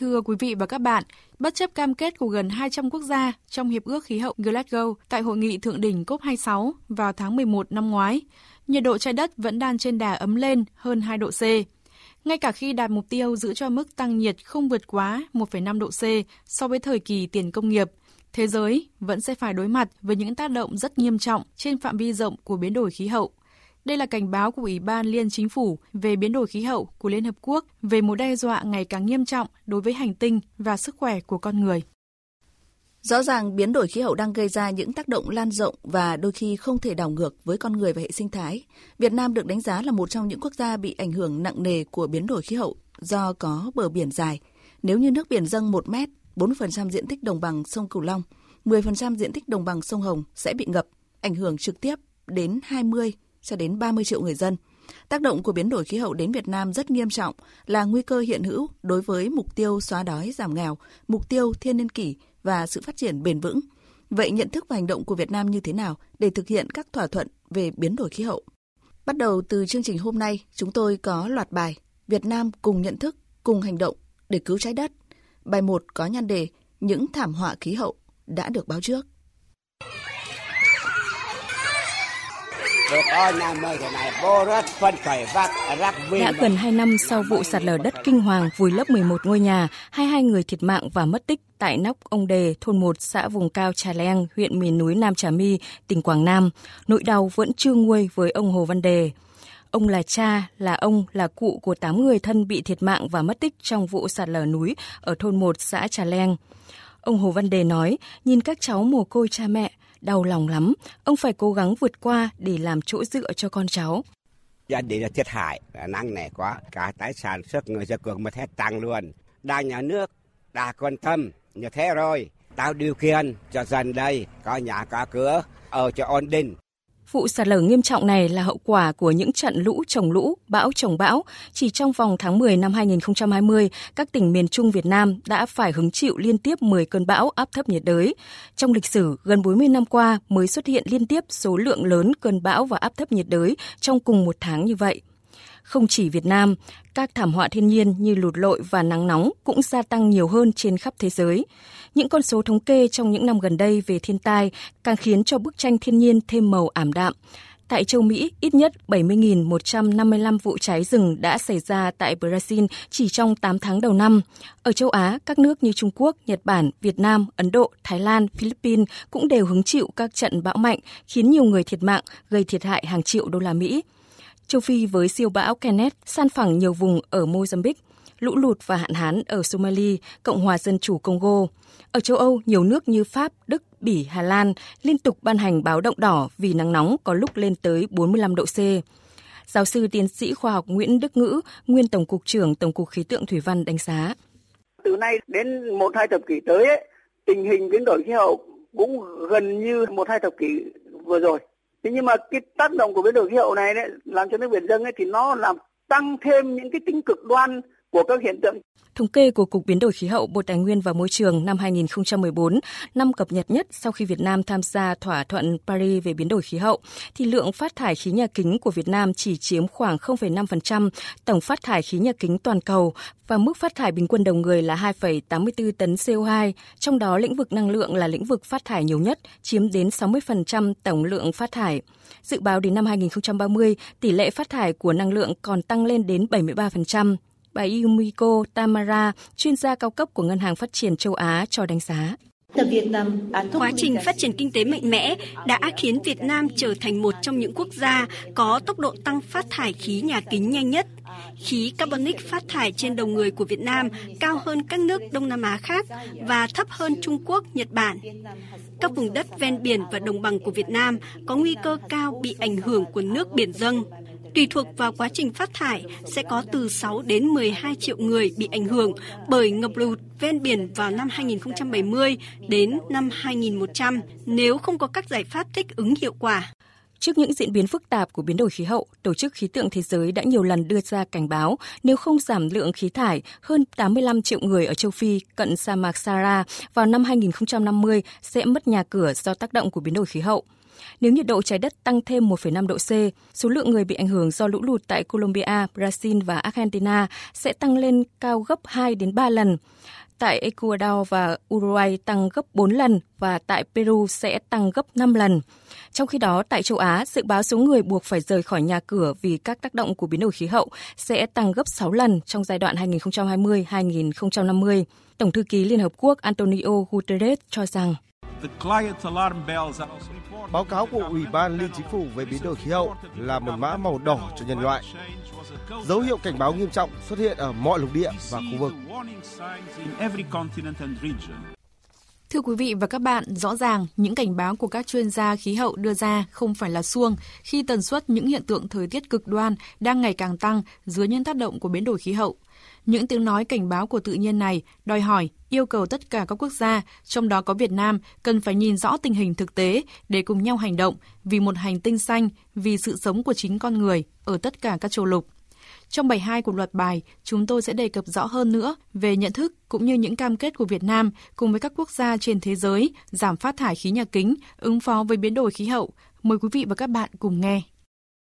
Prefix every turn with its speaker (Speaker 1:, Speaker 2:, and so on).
Speaker 1: Thưa quý vị và các bạn, bất chấp cam kết của gần 200 quốc gia trong Hiệp ước Khí hậu Glasgow tại Hội nghị Thượng đỉnh COP26 vào tháng 11 năm ngoái, nhiệt độ trái đất vẫn đang trên đà ấm lên hơn 2 độ C. Ngay cả khi đạt mục tiêu giữ cho mức tăng nhiệt không vượt quá 1,5 độ C so với thời kỳ tiền công nghiệp, thế giới vẫn sẽ phải đối mặt với những tác động rất nghiêm trọng trên phạm vi rộng của biến đổi khí hậu. Đây là cảnh báo của Ủy ban Liên Chính phủ về biến đổi khí hậu của Liên Hợp Quốc về mối đe dọa ngày càng nghiêm trọng đối với hành tinh và sức khỏe của con người.
Speaker 2: Rõ ràng biến đổi khí hậu đang gây ra những tác động lan rộng và đôi khi không thể đảo ngược với con người và hệ sinh thái. Việt Nam được đánh giá là một trong những quốc gia bị ảnh hưởng nặng nề của biến đổi khí hậu do có bờ biển dài. Nếu như nước biển dâng 1 mét, 40% diện tích đồng bằng sông Cửu Long, 10% diện tích đồng bằng sông Hồng sẽ bị ngập, ảnh hưởng trực tiếp đến 20 cho đến 30 triệu người dân. Tác động của biến đổi khí hậu đến Việt Nam rất nghiêm trọng, là nguy cơ hiện hữu đối với mục tiêu xóa đói giảm nghèo, mục tiêu thiên niên kỷ và sự phát triển bền vững. Vậy nhận thức và hành động của Việt Nam như thế nào để thực hiện các thỏa thuận về biến đổi khí hậu? Bắt đầu từ chương trình hôm nay, chúng tôi có loạt bài Việt Nam cùng nhận thức, cùng hành động để cứu trái đất. Bài 1 có nhan đề Những thảm họa khí hậu đã được báo trước.
Speaker 3: Đã gần 2 năm sau vụ sạt lở đất kinh hoàng vùi lấp 11 ngôi nhà, 22 người thiệt mạng và mất tích tại nóc ông Đề, thôn 1, xã vùng cao Trà Leng, huyện miền núi Nam Trà My, tỉnh Quảng Nam. Nỗi đau vẫn chưa nguôi với ông Hồ Văn Đề. Ông là cha, là ông, là cụ của 8 người thân bị thiệt mạng và mất tích trong vụ sạt lở núi ở thôn 1, xã Trà Leng. Ông Hồ Văn Đề nói, nhìn các cháu mồ côi cha mẹ, đau lòng lắm, ông phải cố gắng vượt qua để làm chỗ dựa cho con cháu.
Speaker 4: Gia đình là thiệt hại, nặng nề quá, cả tài sản sức người dân cường mất hết tăng luôn. Đảng nhà nước đã quan tâm như thế rồi, tạo điều kiện cho dân đây có nhà có cửa, ở cho ổn định.
Speaker 3: Vụ sạt lở nghiêm trọng này là hậu quả của những trận lũ trồng lũ, bão trồng bão. Chỉ trong vòng tháng 10 năm 2020, các tỉnh miền Trung Việt Nam đã phải hứng chịu liên tiếp 10 cơn bão áp thấp nhiệt đới. Trong lịch sử, gần 40 năm qua mới xuất hiện liên tiếp số lượng lớn cơn bão và áp thấp nhiệt đới trong cùng một tháng như vậy. Không chỉ Việt Nam, các thảm họa thiên nhiên như lụt lội và nắng nóng cũng gia tăng nhiều hơn trên khắp thế giới. Những con số thống kê trong những năm gần đây về thiên tai càng khiến cho bức tranh thiên nhiên thêm màu ảm đạm. Tại châu Mỹ, ít nhất 70.155 vụ cháy rừng đã xảy ra tại Brazil chỉ trong 8 tháng đầu năm. Ở châu Á, các nước như Trung Quốc, Nhật Bản, Việt Nam, Ấn Độ, Thái Lan, Philippines cũng đều hứng chịu các trận bão mạnh, khiến nhiều người thiệt mạng, gây thiệt hại hàng triệu đô la Mỹ. Châu Phi với siêu bão Kenneth san phẳng nhiều vùng ở Mozambique, lũ lụt và hạn hán ở Somalia, Cộng hòa Dân chủ Congo. Ở châu Âu, nhiều nước như Pháp, Đức, Bỉ, Hà Lan liên tục ban hành báo động đỏ vì nắng nóng có lúc lên tới 45 độ C. Giáo sư tiến sĩ khoa học Nguyễn Đức Ngữ, nguyên Tổng cục trưởng Tổng cục Khí tượng Thủy văn đánh giá.
Speaker 5: Từ nay đến một hai thập kỷ tới, ấy, tình hình biến đổi khí hậu cũng gần như một hai thập kỷ vừa rồi. Thế nhưng mà cái tác động của biến đổi khí hậu này đấy, làm cho nước biển dâng ấy, thì nó làm tăng thêm những cái tính cực đoan của các hiện tượng
Speaker 3: Thống kê của Cục Biến đổi Khí hậu Bộ Tài nguyên và Môi trường năm 2014, năm cập nhật nhất sau khi Việt Nam tham gia thỏa thuận Paris về biến đổi khí hậu, thì lượng phát thải khí nhà kính của Việt Nam chỉ chiếm khoảng 0,5% tổng phát thải khí nhà kính toàn cầu và mức phát thải bình quân đầu người là 2,84 tấn CO2, trong đó lĩnh vực năng lượng là lĩnh vực phát thải nhiều nhất, chiếm đến 60% tổng lượng phát thải. Dự báo đến năm 2030, tỷ lệ phát thải của năng lượng còn tăng lên đến 73%. Bà Yumiko Tamara, chuyên gia cao cấp của Ngân hàng Phát triển châu Á cho đánh giá.
Speaker 6: Quá trình phát triển kinh tế mạnh mẽ đã khiến Việt Nam trở thành một trong những quốc gia có tốc độ tăng phát thải khí nhà kính nhanh nhất. Khí carbonic phát thải trên đầu người của Việt Nam cao hơn các nước Đông Nam Á khác và thấp hơn Trung Quốc, Nhật Bản. Các vùng đất ven biển và đồng bằng của Việt Nam có nguy cơ cao bị ảnh hưởng của nước biển dâng. Tùy thuộc vào quá trình phát thải, sẽ có từ 6 đến 12 triệu người bị ảnh hưởng bởi ngập lụt ven biển vào năm 2070 đến năm 2100 nếu không có các giải pháp thích ứng hiệu quả.
Speaker 3: Trước những diễn biến phức tạp của biến đổi khí hậu, Tổ chức Khí tượng Thế giới đã nhiều lần đưa ra cảnh báo nếu không giảm lượng khí thải, hơn 85 triệu người ở châu Phi cận sa mạc Sahara vào năm 2050 sẽ mất nhà cửa do tác động của biến đổi khí hậu. Nếu nhiệt độ trái đất tăng thêm 1,5 độ C, số lượng người bị ảnh hưởng do lũ lụt tại Colombia, Brazil và Argentina sẽ tăng lên cao gấp 2 đến 3 lần tại Ecuador và Uruguay tăng gấp 4 lần và tại Peru sẽ tăng gấp 5 lần. Trong khi đó, tại châu Á, dự báo số người buộc phải rời khỏi nhà cửa vì các tác động của biến đổi khí hậu sẽ tăng gấp 6 lần trong giai đoạn 2020-2050. Tổng thư ký Liên Hợp Quốc Antonio Guterres cho rằng
Speaker 7: Báo cáo của Ủy ban Liên Chính phủ về biến đổi khí hậu là một mã màu đỏ cho nhân loại. Dấu hiệu cảnh báo nghiêm trọng xuất hiện ở mọi lục địa và khu vực.
Speaker 1: Thưa quý vị và các bạn, rõ ràng những cảnh báo của các chuyên gia khí hậu đưa ra không phải là suông khi tần suất những hiện tượng thời tiết cực đoan đang ngày càng tăng dưới những tác động của biến đổi khí hậu. Những tiếng nói cảnh báo của tự nhiên này đòi hỏi yêu cầu tất cả các quốc gia, trong đó có Việt Nam, cần phải nhìn rõ tình hình thực tế để cùng nhau hành động vì một hành tinh xanh, vì sự sống của chính con người ở tất cả các châu lục. Trong bài 2 của loạt bài, chúng tôi sẽ đề cập rõ hơn nữa về nhận thức cũng như những cam kết của Việt Nam cùng với các quốc gia trên thế giới giảm phát thải khí nhà kính, ứng phó với biến đổi khí hậu. Mời quý vị và các bạn cùng nghe.